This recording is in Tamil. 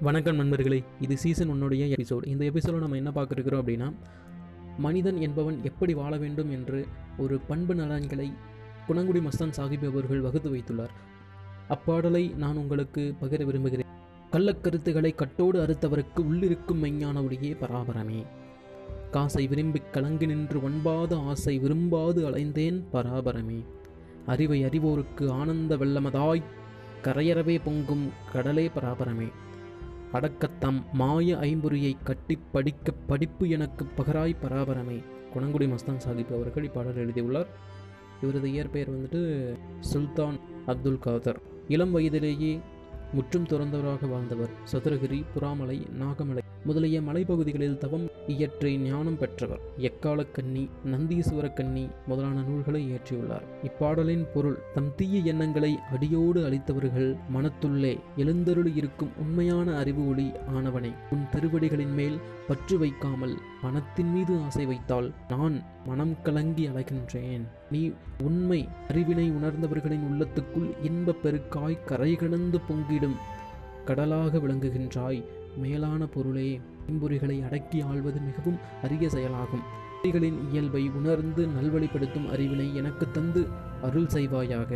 வணக்கம் நண்பர்களே இது சீசன் ஒன்னுடைய எபிசோட் இந்த எபிசோடில் நம்ம என்ன பார்க்குறோம் அப்படின்னா மனிதன் என்பவன் எப்படி வாழ வேண்டும் என்று ஒரு பண்பு நலன்களை குணங்குடி மஸ்தான் சாஹிப் அவர்கள் வகுத்து வைத்துள்ளார். அப்பாடலை நான் உங்களுக்கு பகிர விரும்புகிறேன். கள்ளக்கருத்துக்களை கட்டோடு அறுத்தவருக்கு உள்ளிருக்கும் மெஞ்ஞான ஒளியே பராபரமே. காசை விரும்பிக் கலங்கி நின்று ஒன்பாத ஆசை விரும்பாது அலைந்தேன் பராபரமே. அறிவை அறிவோருக்கு ஆனந்த வெள்ளமதாய் கரையறவே பொங்கும் கடலே பராபரமே. அடக்கத்தம் மாய ஐம்பொறியை கட்டி படிக்க படிப்பு எனக்கு பகராய் பராபரமே. குணங்குடி மஸ்தான் சாஹிப் அவர்கள் இப்பாடல் எழுதியுள்ளார். இவரது இயற்பெயர் வந்துட்டு சுல்தான் அப்துல் காதர். இளம் வயதிலேயே முற்றும் துறந்தவராக வாழ்ந்தவர் சதுரகிரி புறாமலை நாகமலை. முதலிய மலைப்பகுதிகளில் தவம் இயற்றி ஞானம் பெற்றவர். எக்கால கன்னி நந்தீஸ்வர கன்னி முதலான நூல்களை இயற்றியுள்ளார். இப்பாடலின் பொருள் தம் தீய எண்ணங்களை அடியோடு அளித்தவர்கள் மனத்துள்ளே எழுந்தருள் இருக்கும் உண்மையான அறிவு ஒளி ஆனவனை. உன் திருவடிகளின் மேல் பற்று வைக்காமல் பணத்தின் மீது ஆசை வைத்தால் நான் மனம் கலங்கி அலைகின்றேன். நீ உண்மை அறிவினை உணர்ந்தவர்களின் உள்ளத்துக்குள் இன்பப் பெருக்காய் கரை கடந்து பொங்கிடும் கடலாக விளங்குகின்றாய். மேலான பொருளே ஐம்பொறிகளை அடக்கி ஆள்வது மிகவும் அரிய செயலாகும். பொறிகளின் இயல்பை உணர்ந்து நல்வழிப்படுத்தும் அறிவினை எனக்கு தந்து அருள் செய்வாயாக.